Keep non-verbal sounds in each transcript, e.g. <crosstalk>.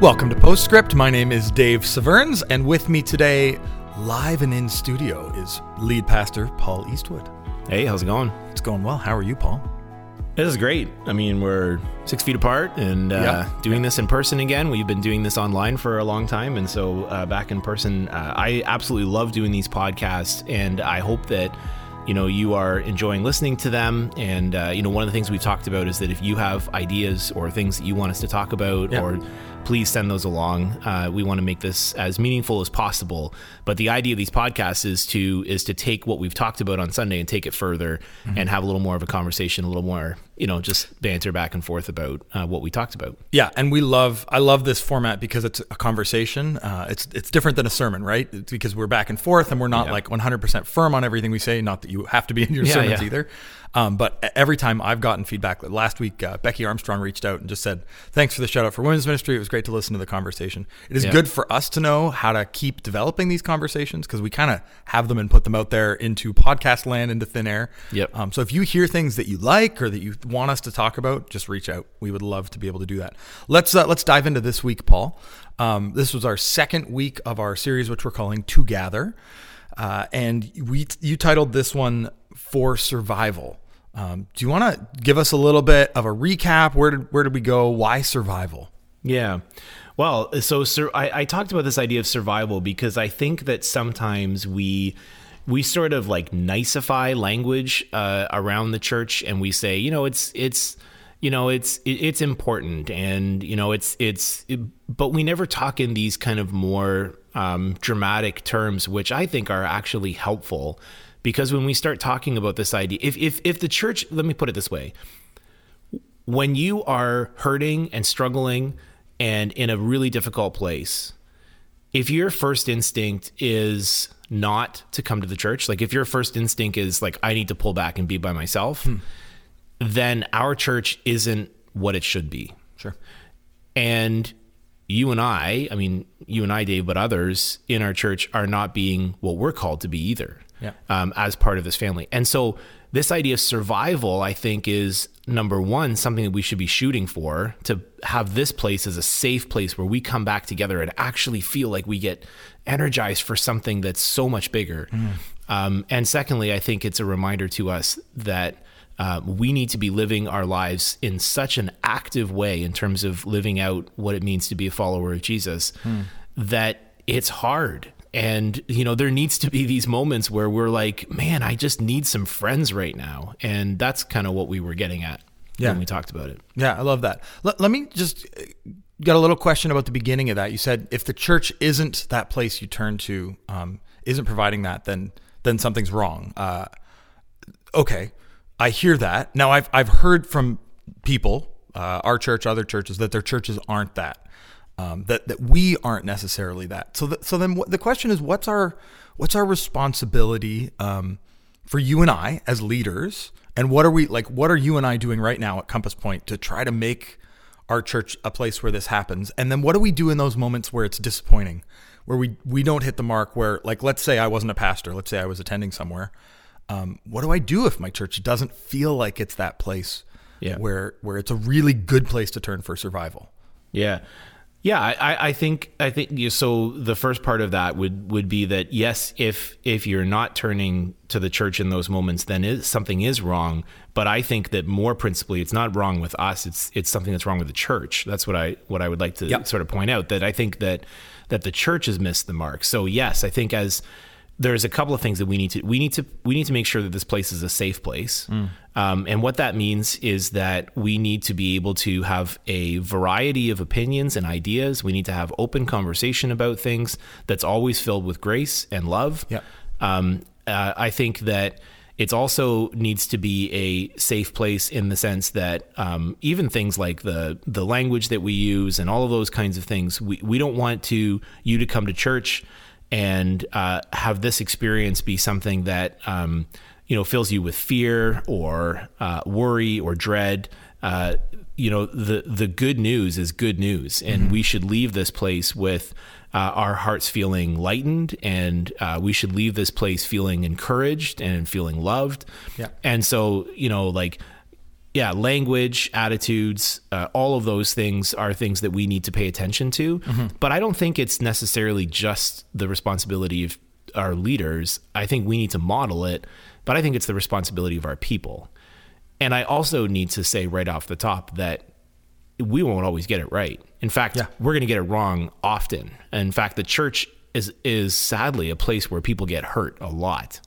Welcome to Postscript. My name is Dave Severns, and with me today, live and in studio, is lead pastor Paul Eastwood. Hey, how's it going? It's going well. How are you, Paul? This is great. I mean, we're six feet apart and uh, doing this in person again. We've been doing this online for a long time. And so uh, back in person, uh, I absolutely love doing these podcasts. And I hope that, you know, you are enjoying listening to them. And, uh, you know, one of the things we've talked about is that if you have ideas or things that you want us to talk about Yeah. or please send those along. Uh, we want to make this as meaningful as possible. But the idea of these podcasts is to is to take what we've talked about on Sunday and take it further and have a little more of a conversation, a little more, you know, just banter back and forth about uh, what we talked about. Yeah, and we love. I love this format because it's a conversation. Uh, it's it's different than a sermon, right? It's because we're back and forth, and we're not Yeah. like 100 percent firm on everything we say. Not that you have to be in your Yeah, sermons yeah. either. Um, but every time I've gotten feedback, last week uh, Becky Armstrong reached out and just said, "Thanks for the shout out for women's ministry. It was great to listen to the conversation. It is Yeah. good for us to know how to keep developing these conversations because we kind of have them and put them out there into podcast land, into thin air. Yep. Um, so if you hear things that you like or that you want us to talk about, just reach out. We would love to be able to do that. Let's uh, let's dive into this week, Paul. Um, this was our second week of our series, which we're calling "To Gather," uh, and we you titled this one "For Survival." Um, do you want to give us a little bit of a recap? Where did where did we go? Why survival? Yeah. Well, so sur- I, I talked about this idea of survival because I think that sometimes we we sort of like nicify language uh, around the church, and we say, you know, it's it's you know it's it's important, and you know it's it's, but we never talk in these kind of more um, dramatic terms, which I think are actually helpful. Because when we start talking about this idea, if, if if the church, let me put it this way, when you are hurting and struggling and in a really difficult place, if your first instinct is not to come to the church, like if your first instinct is like, I need to pull back and be by myself, hmm. then our church isn't what it should be. Sure. And you and I, I mean, you and I, Dave, but others in our church are not being what we're called to be either Yeah. um, as part of this family. And so, this idea of survival, I think, is number one, something that we should be shooting for to have this place as a safe place where we come back together and actually feel like we get energized for something that's so much bigger. Um, and secondly, I think it's a reminder to us that uh, we need to be living our lives in such an active way in terms of living out what it means to be a follower of Jesus that it's hard. And, you know, there needs to be these moments where we're like, man, I just need some friends right now. And that's kind of what we were getting at Yeah. when we talked about it. Yeah, I love that. Let, let me just uh, got a little question about the beginning of that. You said if the church isn't that place you turn to, um, isn't providing that, then then something's wrong. Uh, okay, I hear that. Now I've I've heard from people, uh, our church, other churches, that their churches aren't that. Um, that that we aren't necessarily that. So th- so then what, the question is, what's our what's our responsibility um, for you and I as leaders, and what are we like? What are you and I doing right now at Compass Point to try to make our church a place where this happens? And then what do we do in those moments where it's disappointing, where we we don't hit the mark? Where like let's say I wasn't a pastor, let's say I was attending somewhere. Um, what do I do if my church doesn't feel like it's that place Yeah. where where it's a really good place to turn for survival? Yeah. Yeah, I, I- think I think you- so. The first part of that would would be that yes, if if you're not turning to the church in those moments, then is, something is wrong. But I think that more principally, it's not wrong with us. It's it's something that's wrong with the church. That's what I what I would like to Yeah. sort of point out. That I think that that the church has missed the mark. So yes, I think as there's a couple of things that we need to we need to we need to make sure that this place is a safe place. Um, and what that means is that we need to be able to have a variety of opinions and ideas. We need to have open conversation about things that's always filled with grace and love. Yep. um, uh, i think that it also needs to be a safe place in the sense that um, even things like the the language that we use and all of those kinds of things, we, we don't want to you to come to church and uh, have this experience be something that um, you know fills you with fear or uh, worry or dread. Uh, you know the the good news is good news, and we should leave this place with uh, our hearts feeling lightened, and uh, we should leave this place feeling encouraged and feeling loved. Yeah. And so you know, like yeah, language, attitudes, uh, all of those things are things that we need to pay attention to. But I don't think it's necessarily just the responsibility of our leaders. I think we need to model it, but I think it's the responsibility of our people. And I also need to say right off the top that we won't always get it right. In fact, Yeah. we're going to get it wrong often. In fact, the church is is sadly a place where people get hurt a lot,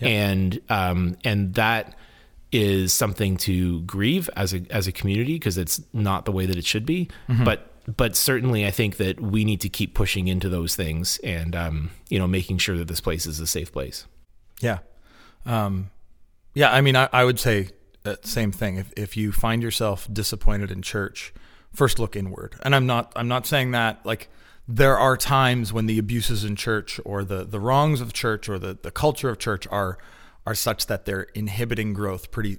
and um, and that is something to grieve as a as a community because it's not the way that it should be. But but certainly, I think that we need to keep pushing into those things and um, you know making sure that this place is a safe place. Yeah. Um, yeah, I mean, I, I would say uh, same thing. If, if you find yourself disappointed in church, first look inward. And I'm not I'm not saying that like there are times when the abuses in church or the the wrongs of church or the, the culture of church are are such that they're inhibiting growth pretty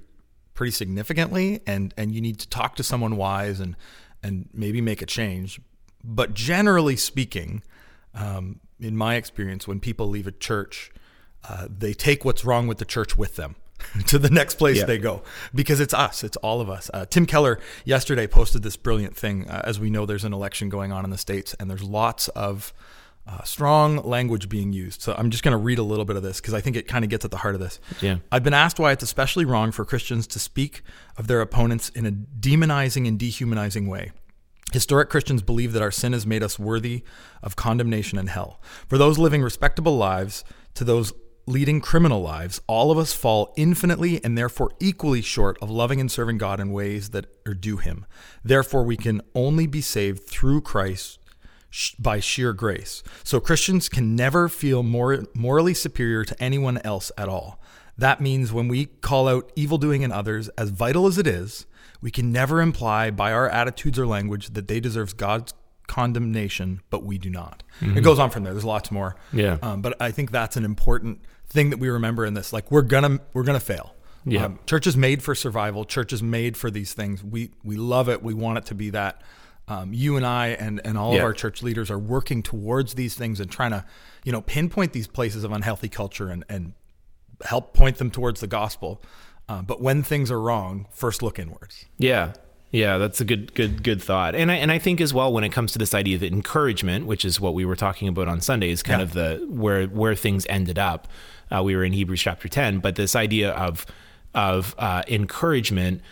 pretty significantly and and you need to talk to someone wise and and maybe make a change. But generally speaking, um, in my experience, when people leave a church, uh, they take what's wrong with the church with them <laughs> to the next place Yeah. they go because it's us, it's all of us. Uh, Tim Keller yesterday posted this brilliant thing. Uh, as we know, there's an election going on in the states, and there's lots of uh, strong language being used. So I'm just going to read a little bit of this because I think it kind of gets at the heart of this. Yeah. I've been asked why it's especially wrong for Christians to speak of their opponents in a demonizing and dehumanizing way. Historic Christians believe that our sin has made us worthy of condemnation and hell. For those living respectable lives to those leading criminal lives, all of us fall infinitely and therefore equally short of loving and serving God in ways that are due Him. Therefore, we can only be saved through Christ by sheer grace. So Christians can never feel more morally superior to anyone else at all. That means when we call out evil doing in others, as vital as it is, we can never imply by our attitudes or language that they deserve God's condemnation, but we do not. It goes on from there. There's lots more. Yeah. Um, but I think that's an important thing that we remember in this. Like we're gonna we're gonna fail. Yeah. Um, church is made for survival. Church is made for these things. We we love it. We want it to be that. Um, you and I and and all Yeah. of our church leaders are working towards these things and trying to, you know, pinpoint these places of unhealthy culture and and help point them towards the gospel. Uh, but when things are wrong, first look inwards. Yeah. Yeah, that's a good good good thought. And I and I think as well when it comes to this idea of encouragement, which is what we were talking about on Sunday, is kind Yeah. of the where where things ended up. Uh, we were in Hebrews chapter 10, but this idea of of uh, encouragement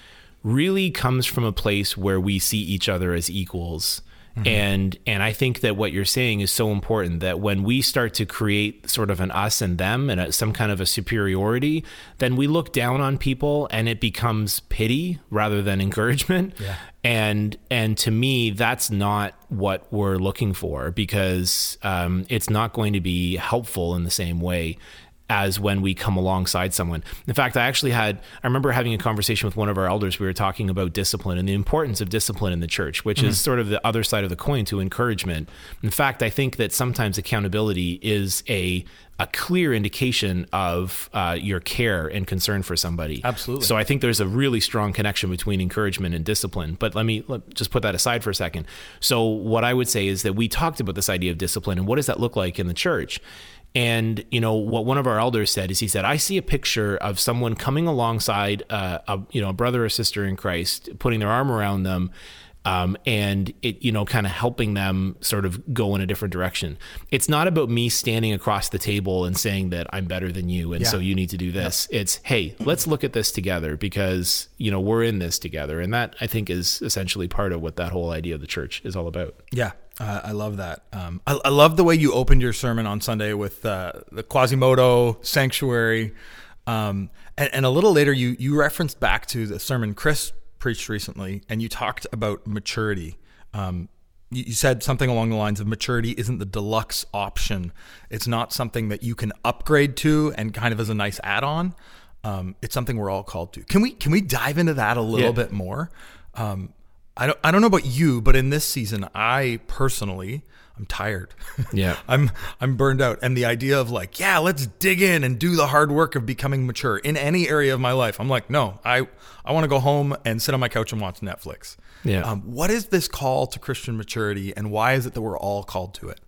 really comes from a place where we see each other as equals. And and I think that what you're saying is so important that when we start to create sort of an us and them and a, some kind of a superiority, then we look down on people and it becomes pity rather than encouragement. Yeah. And and to me, that's not what we're looking for because um, it's not going to be helpful in the same way as when we come alongside someone. In fact, I actually had, I remember having a conversation with one of our elders. We were talking about discipline and the importance of discipline in the church, which is sort of the other side of the coin to encouragement. In fact, I think that sometimes accountability is a a clear indication of uh, your care and concern for somebody. Absolutely. So I think there's a really strong connection between encouragement and discipline. But let me let, just put that aside for a second. So what I would say is that we talked about this idea of discipline and what does that look like in the church. And you know what one of our elders said is he said, "I see a picture of someone coming alongside uh, a you know a brother or sister in Christ, putting their arm around them, um, and it you know kind of helping them sort of go in a different direction. It's not about me standing across the table and saying that I'm better than you, and Yeah. so you need to do this. It's hey, let's look at this together because you know we're in this together, and that I think is essentially part of what that whole idea of the church is all about. Yeah, uh, I love that. Um, I, I love the way you opened your sermon on Sunday with uh, the Quasimodo sanctuary, um, and, and a little later you you referenced back to the sermon Chris preached recently, and you talked about maturity. Um, you, you said something along the lines of maturity isn't the deluxe option. It's not something that you can upgrade to and kind of as a nice add-on. Um, it's something we're all called to. Can we can we dive into that a little Yeah. bit more? Um, I don't I don't know about you, but in this season, I personally I'm tired. <laughs> Yeah. I'm I'm burned out, and the idea of like, yeah, let's dig in and do the hard work of becoming mature in any area of my life. I'm like, no, I I want to go home and sit on my couch and watch Netflix. Yeah. Um, what is this call to Christian maturity, and why is it that we're all called to it?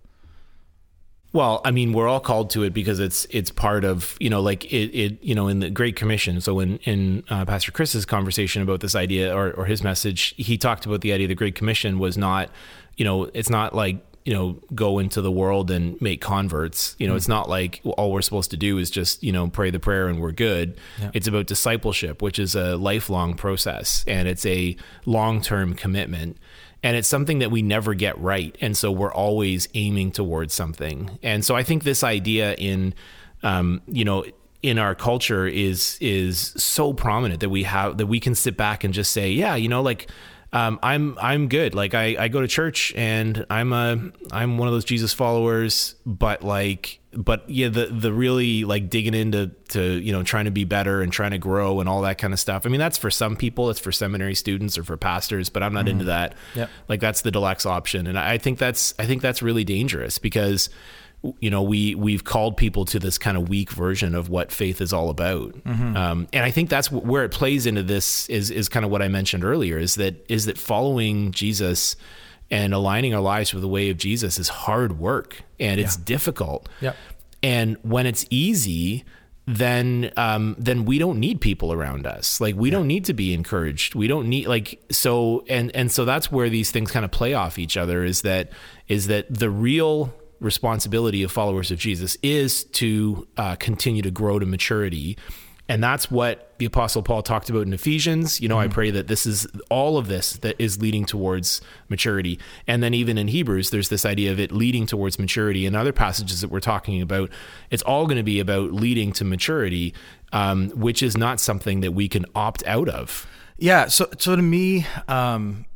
Well, I mean, we're all called to it because it's it's part of you know like it, it you know in the Great Commission. So in in uh, Pastor Chris's conversation about this idea or or his message, he talked about the idea the Great Commission was not you know it's not like you know go into the world and make converts. You know, mm-hmm. it's not like all we're supposed to do is just you know pray the prayer and we're good. Yeah. It's about discipleship, which is a lifelong process and it's a long term commitment and it's something that we never get right. And so we're always aiming towards something. And so i think this idea in um, you know in our culture is is so prominent that we have that we can sit back and just say yeah you know like um, I'm I'm good. Like I, I go to church and I'm a I'm one of those Jesus followers, but like but yeah, the the really like digging into to you know trying to be better and trying to grow and all that kind of stuff. I mean, that's for some people. It's for seminary students or for pastors, but I'm not mm. into that. Yep. Like that's the deluxe option, and I think that's I think that's really dangerous because you know we we've called people to this kind of weak version of what faith is all about mm-hmm. um, and i think that's where it plays into this is is kind of what i mentioned earlier is that is that following jesus and aligning our lives with the way of jesus is hard work and it's yeah. difficult yep. and when it's easy then um, then we don't need people around us. Like we yeah. don't need to be encouraged. We don't need like so and and so that's where these things kind of play off each other. Is that is that the real responsibility of followers of Jesus is to uh, continue to grow to maturity. And that's what the Apostle Paul talked about in Ephesians. You know, mm-hmm. I pray that this is all of this that is leading towards maturity. And then even in Hebrews, there's this idea of it leading towards maturity. And other passages that we're talking about, it's all going to be about leading to maturity, um, which is not something that we can opt out of. Yeah. So, so to me, um,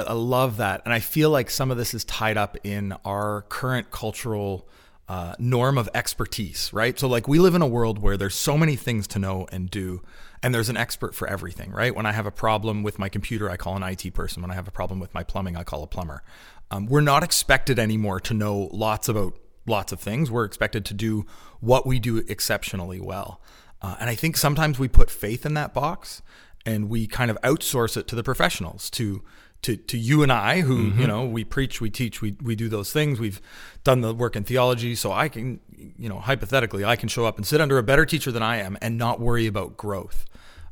I love that. And I feel like some of this is tied up in our current cultural uh, norm of expertise, right? So, like, we live in a world where there's so many things to know and do, and there's an expert for everything, right? When I have a problem with my computer, I call an IT person. When I have a problem with my plumbing, I call a plumber. Um, we're not expected anymore to know lots about lots of things. We're expected to do what we do exceptionally well. Uh, and I think sometimes we put faith in that box and we kind of outsource it to the professionals to to, to you and I, who, mm-hmm. you know, we preach, we teach, we, we do those things. We've done the work in theology. So I can, you know, hypothetically, I can show up and sit under a better teacher than I am and not worry about growth.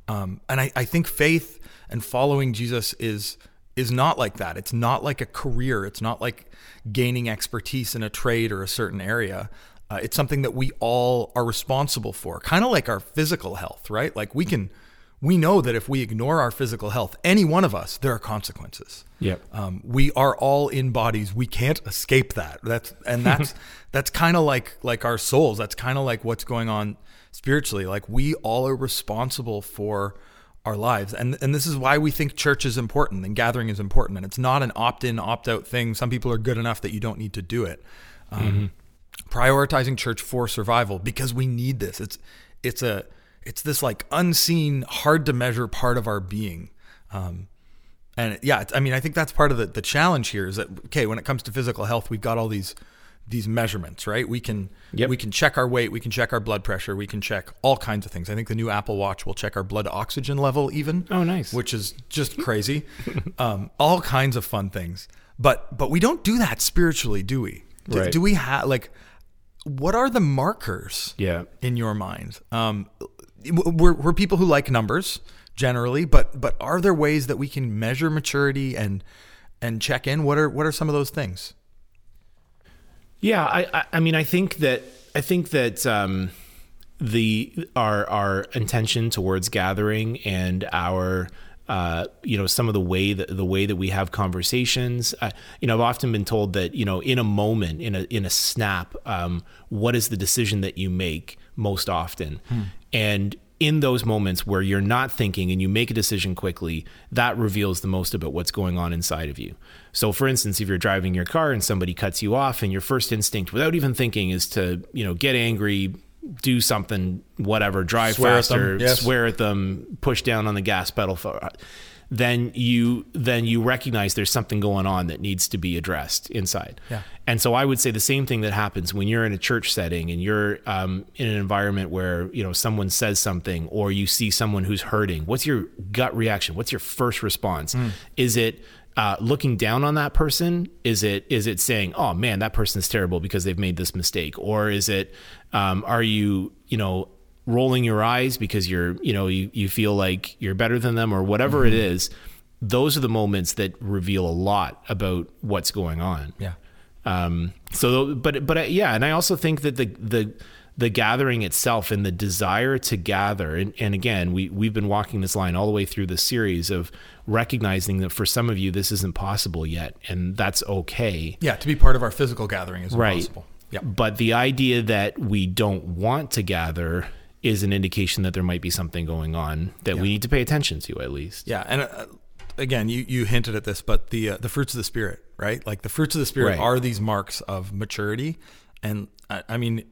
Um, and I, I think faith and following Jesus is, is not like that. It's not like a career. It's not like gaining expertise in a trade or a certain area. Uh, it's something that we all are responsible for, kind of like our physical health, right? Like we can, we know that if we ignore our physical health, any one of us, there are consequences. Yep. Um, we are all in bodies. We can't escape that. That's and that's <laughs> that's kind of like like our souls. That's kind of like what's going on spiritually. Like we all are responsible for our lives. And and this is why we think church is important and gathering is important. And it's not an opt-in, opt-out thing. Some people are good enough that you don't need to do it. Um, mm-hmm. Prioritizing church for survival because we need this. It's it's a it's this like unseen, hard to measure part of our being. Um, and yeah, I mean, I think that's part of the, the challenge here is that okay, when it comes to physical health, we've got all these these measurements, right? We can yep. we can check our weight, we can check our blood pressure, we can check all kinds of things. I think the new Apple Watch will check our blood oxygen level even. Oh, nice. Which is just crazy. <laughs> um, all kinds of fun things. But but we don't do that spiritually, do we? Do, right. do we have like what are the markers yeah. in your mind? Um, we're, we're people who like numbers generally, but but are there ways that we can measure maturity and and check in? What are what are some of those things? Yeah, I I mean I think that I think that um, the our our intention towards gathering and our uh, you know some of the way that the way that we have conversations. Uh, you know, I've often been told that you know in a moment, in a in a snap, um, what is the decision that you make most often? Hmm. And in those moments where you're not thinking and you make a decision quickly, that reveals the most about what's going on inside of you. So for instance, if you're driving your car and somebody cuts you off and your first instinct without even thinking is to, you know, get angry, do something, whatever, drive swear faster, at yes. swear at them, push down on the gas pedal then you then you recognize there's something going on that needs to be addressed inside. Yeah. And so I would say the same thing that happens when you're in a church setting and you're um, in an environment where you know someone says something or you see someone who's hurting. What's your gut reaction? What's your first response? Mm. Is it uh, looking down on that person? Is it is it saying, "Oh man, that person's terrible because they've made this mistake," or is it, um, are you you know rolling your eyes because you're you know you you feel like you're better than them or whatever mm-hmm. it is? Those are the moments that reveal a lot about what's going on. Yeah. Um, so, but but uh, yeah, and I also think that the the the gathering itself and the desire to gather. And, and again we we've been walking this line all the way through the series of recognizing that for some of you this isn't possible yet and that's okay. Yeah to be part of our physical gathering is right. possible. Yeah. But the idea that we don't want to gather is an indication that there might be something going on that yeah. we need to pay attention to at least. Yeah and uh, again you you hinted at this but the uh, the fruits of the spirit right? Like the fruits of the spirit right. are these marks of maturity. And I, I mean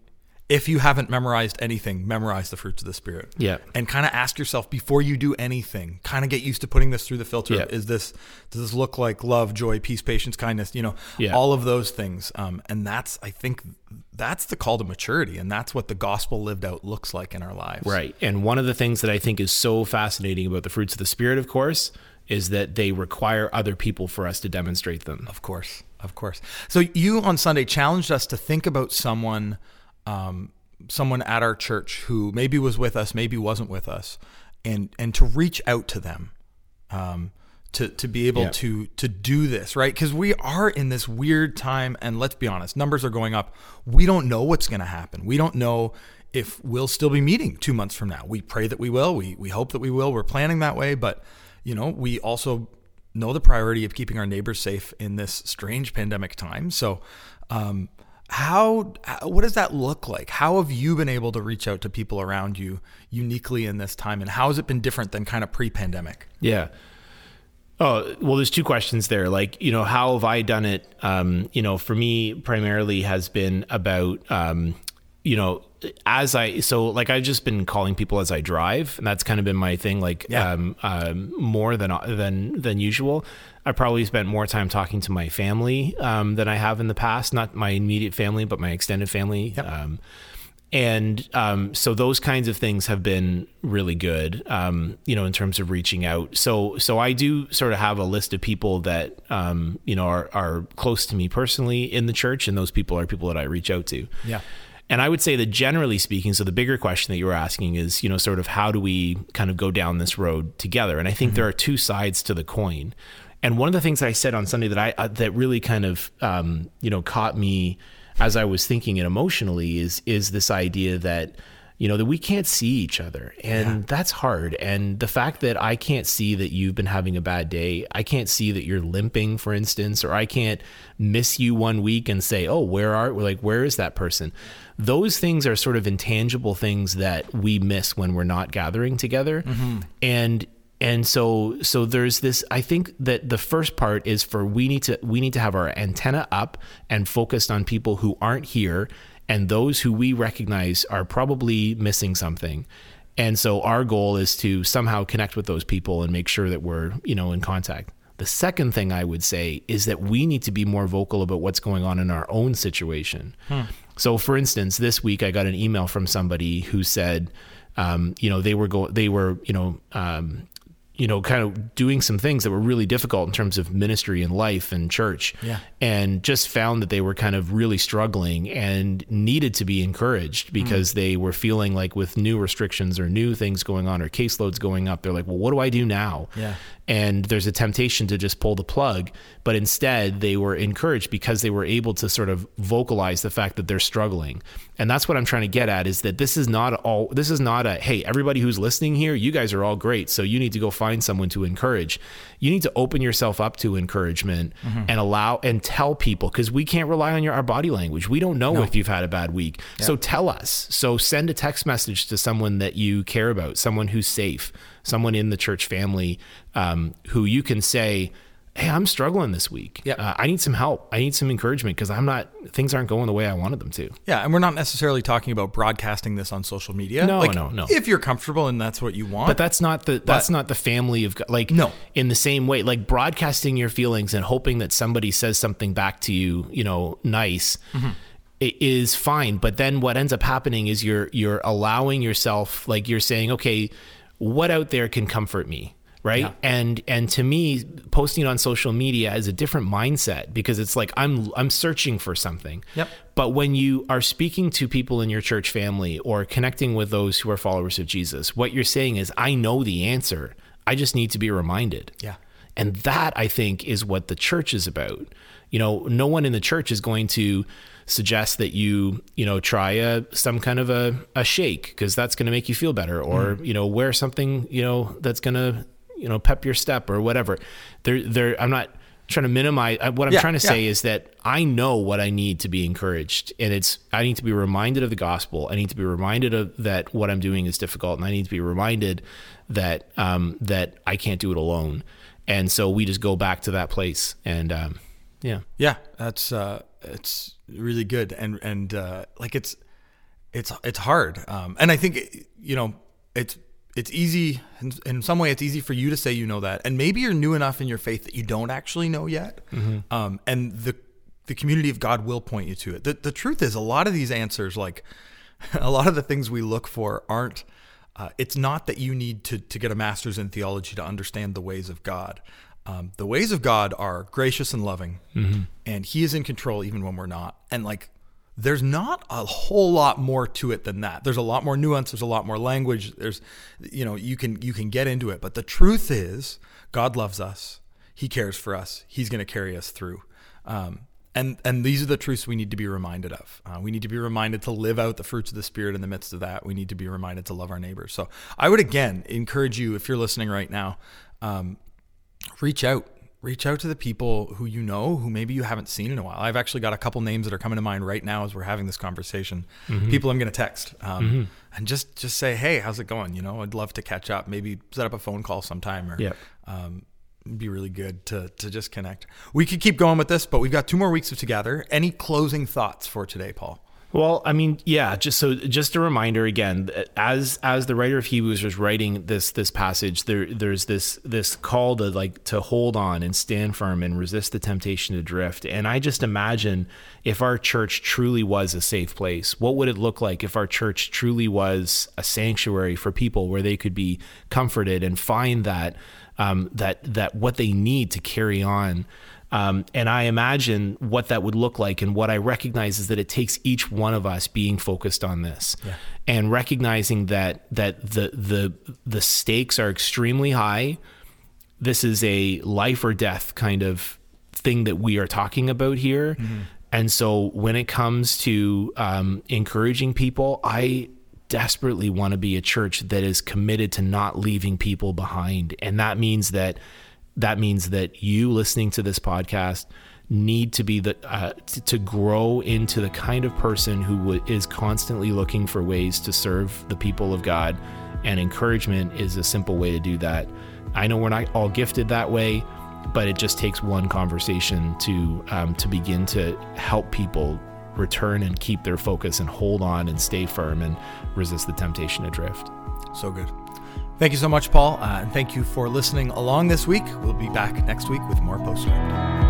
if you haven't memorized anything, memorize the fruits of the spirit. Yeah. And kind of ask yourself before you do anything, kind of get used to putting this through the filter. Yeah. Is this does this look like love, joy, peace, patience, kindness, you know, yeah. all of those things. Um, and that's I think that's the call to maturity and that's what the gospel lived out looks like in our lives. Right. And one of the things that I think is so fascinating about the fruits of the spirit, of course, is that they require other people for us to demonstrate them. Of course. Of course. So you on Sunday challenged us to think about someone um, someone at our church who maybe was with us, maybe wasn't with us, and and to reach out to them, um, to to be able yeah. to to do this right because we are in this weird time, and let's be honest, numbers are going up. We don't know what's going to happen. We don't know if we'll still be meeting two months from now. We pray that we will. We we hope that we will. We're planning that way, but you know we also know the priority of keeping our neighbors safe in this strange pandemic time. So. Um, how what does that look like? How have you been able to reach out to people around you uniquely in this time and how has it been different than kind of pre-pandemic? Yeah. Oh well there's two questions there. Like you know how have i done it? Um, you know for me primarily has been about um, you know as I so like I've just been calling people as I drive, and that's kind of been my thing, like yeah. um, um, more than than than usual. I probably spent more time talking to my family um, than I have in the past. Not my immediate family, but my extended family. Yep. Um, and um, so those kinds of things have been really good, um, you know, in terms of reaching out. So, so I do sort of have a list of people that, um, you know, are, are close to me personally in the church, and those people are people that I reach out to. Yeah. And I would say that generally speaking, so the bigger question that you were asking is, you know, sort of how do we kind of go down this road together? And I think mm-hmm. there are two sides to the coin. And one of the things I said on Sunday that I uh, that really kind of um, you know caught me as I was thinking it emotionally is is this idea that you know that we can't see each other and yeah. that's hard and the fact that i can't see that you've been having a bad day i can't see that you're limping for instance or i can't miss you one week and say oh where are we?" like where is that person those things are sort of intangible things that we miss when we're not gathering together mm-hmm. and and so so there's this i think that the first part is for we need to we need to have our antenna up and focused on people who aren't here and those who we recognize are probably missing something. And so our goal is to somehow connect with those people and make sure that we're, you know, in contact. The second thing I would say is that we need to be more vocal about what's going on in our own situation. Hmm. So, for instance, this week I got an email from somebody who said, um, you know, they were go, they were, you know, um, you know, kind of doing some things that were really difficult in terms of ministry and life and church. Yeah. And just found that they were kind of really struggling and needed to be encouraged because mm. they were feeling like with new restrictions or new things going on or caseloads going up, they're like, well, what do I do now? Yeah and there's a temptation to just pull the plug. But instead they were encouraged because they were able to sort of vocalize the fact that they're struggling. And that's what i'm trying to get at is that this is not all this is not a hey everybody who's listening here you guys are all great so you need to go find someone to encourage. You need to open yourself up to encouragement mm-hmm. and allow and tell people because we can't rely on your our body language. We don't know no. if you've had a bad week. Yeah. so tell us. So send a text message to someone that you care about someone who's safe someone in the church family um, who you can say, Hey, I'm struggling this week. Yeah. Uh, I need some help. I need some encouragement because I'm not, things aren't going the way I wanted them to. Yeah. And we're not necessarily talking about broadcasting this on social media. No, like, no, no. If you're comfortable and that's what you want. But that's not the, that's but, not the family of, like, no. In the same way, like broadcasting your feelings and hoping that somebody says something back to you, you know, nice. Mm-hmm is fine but then what ends up happening is you're you're allowing yourself like you're saying okay what out there can comfort me right Yeah. and and to me posting on social media is a different mindset because it's like i'm i'm searching for something Yep. but when you are speaking to people in your church family or connecting with those who are followers of jesus what you're saying is i know the answer i just need to be reminded Yeah. and that I think is what the church is about. You know, no one in the church is going to suggest that you, you know, try a some kind of a, a shake because that's going to make you feel better or, Mm. you know, wear something, you know, that's going to, you know, pep your step or whatever. There there I'm not trying to minimize uh, what I'm Yeah, trying to say yeah. is that I know what I need to be encouraged and it's I need to be reminded of the gospel. I need to be reminded of that what I'm doing is difficult and I need to be reminded that um that I can't do it alone. And so we just go back to that place and um yeah. Yeah, that's uh, it's really good, and and uh, like it's it's it's hard, um, and I think you know it's it's easy in, in some way. It's easy for you to say you know that, and maybe you're new enough in your faith that you don't actually know yet, um, and the the community of God will point you to it. The the truth is, a lot of these answers, like <laughs> a lot of the things we look for, aren't. Uh, it's not that you need to to get a master's in theology to understand the ways of God. Um, the ways of God are gracious and loving, and He is in control even when we're not. And like, there's not a whole lot more to it than that. There's a lot more nuance. There's a lot more language. There's, you know, you can you can get into it. But the truth is, God loves us. He cares for us. He's going to carry us through. Um, and and these are the truths we need to be reminded of. Uh, we need to be reminded to live out the fruits of the spirit in the midst of that. We need to be reminded to love our neighbors. So I would again encourage you, if you're listening right now, um, reach out. Reach out to the people who you know who maybe you haven't seen in a while. I've actually got a couple names that are coming to mind right now as we're having this conversation. People I'm going to text um, and just just say, "Hey, how's it going?" You know, I'd love to catch up. Maybe set up a phone call sometime, or Yep. um, be really good to to just connect. We could keep going with this, but we've got two more weeks of together. Any closing thoughts for today, Paul? Well, I mean, yeah, just so just a reminder again, as as the writer of Hebrews was writing this this passage, there there's this this call to like to hold on and stand firm and resist the temptation to drift. And I just imagine if our church truly was a safe place, what would it look like if our church truly was a sanctuary for people where they could be comforted and find that um, that that what they need to carry on. Um, and I imagine what that would look like. And what I recognize is that it takes each one of us being focused on this and recognizing that that the the the stakes are extremely high. This is a life or death kind of thing that we are talking about here. And so when it comes to um, encouraging people, I desperately want to be a church that is committed to not leaving people behind. And that means that that means that you listening to this podcast need to be the uh, to grow into the kind of person who w- is constantly looking for ways to serve the people of God and encouragement is a simple way to do that. I know we're not all gifted that way, but it just takes one conversation to um, to begin to help people return and keep their focus and hold on and stay firm and resist the temptation to drift. So good. Thank you so much, Paul, uh, and thank you for listening along this week. We'll be back next week with more Postscript.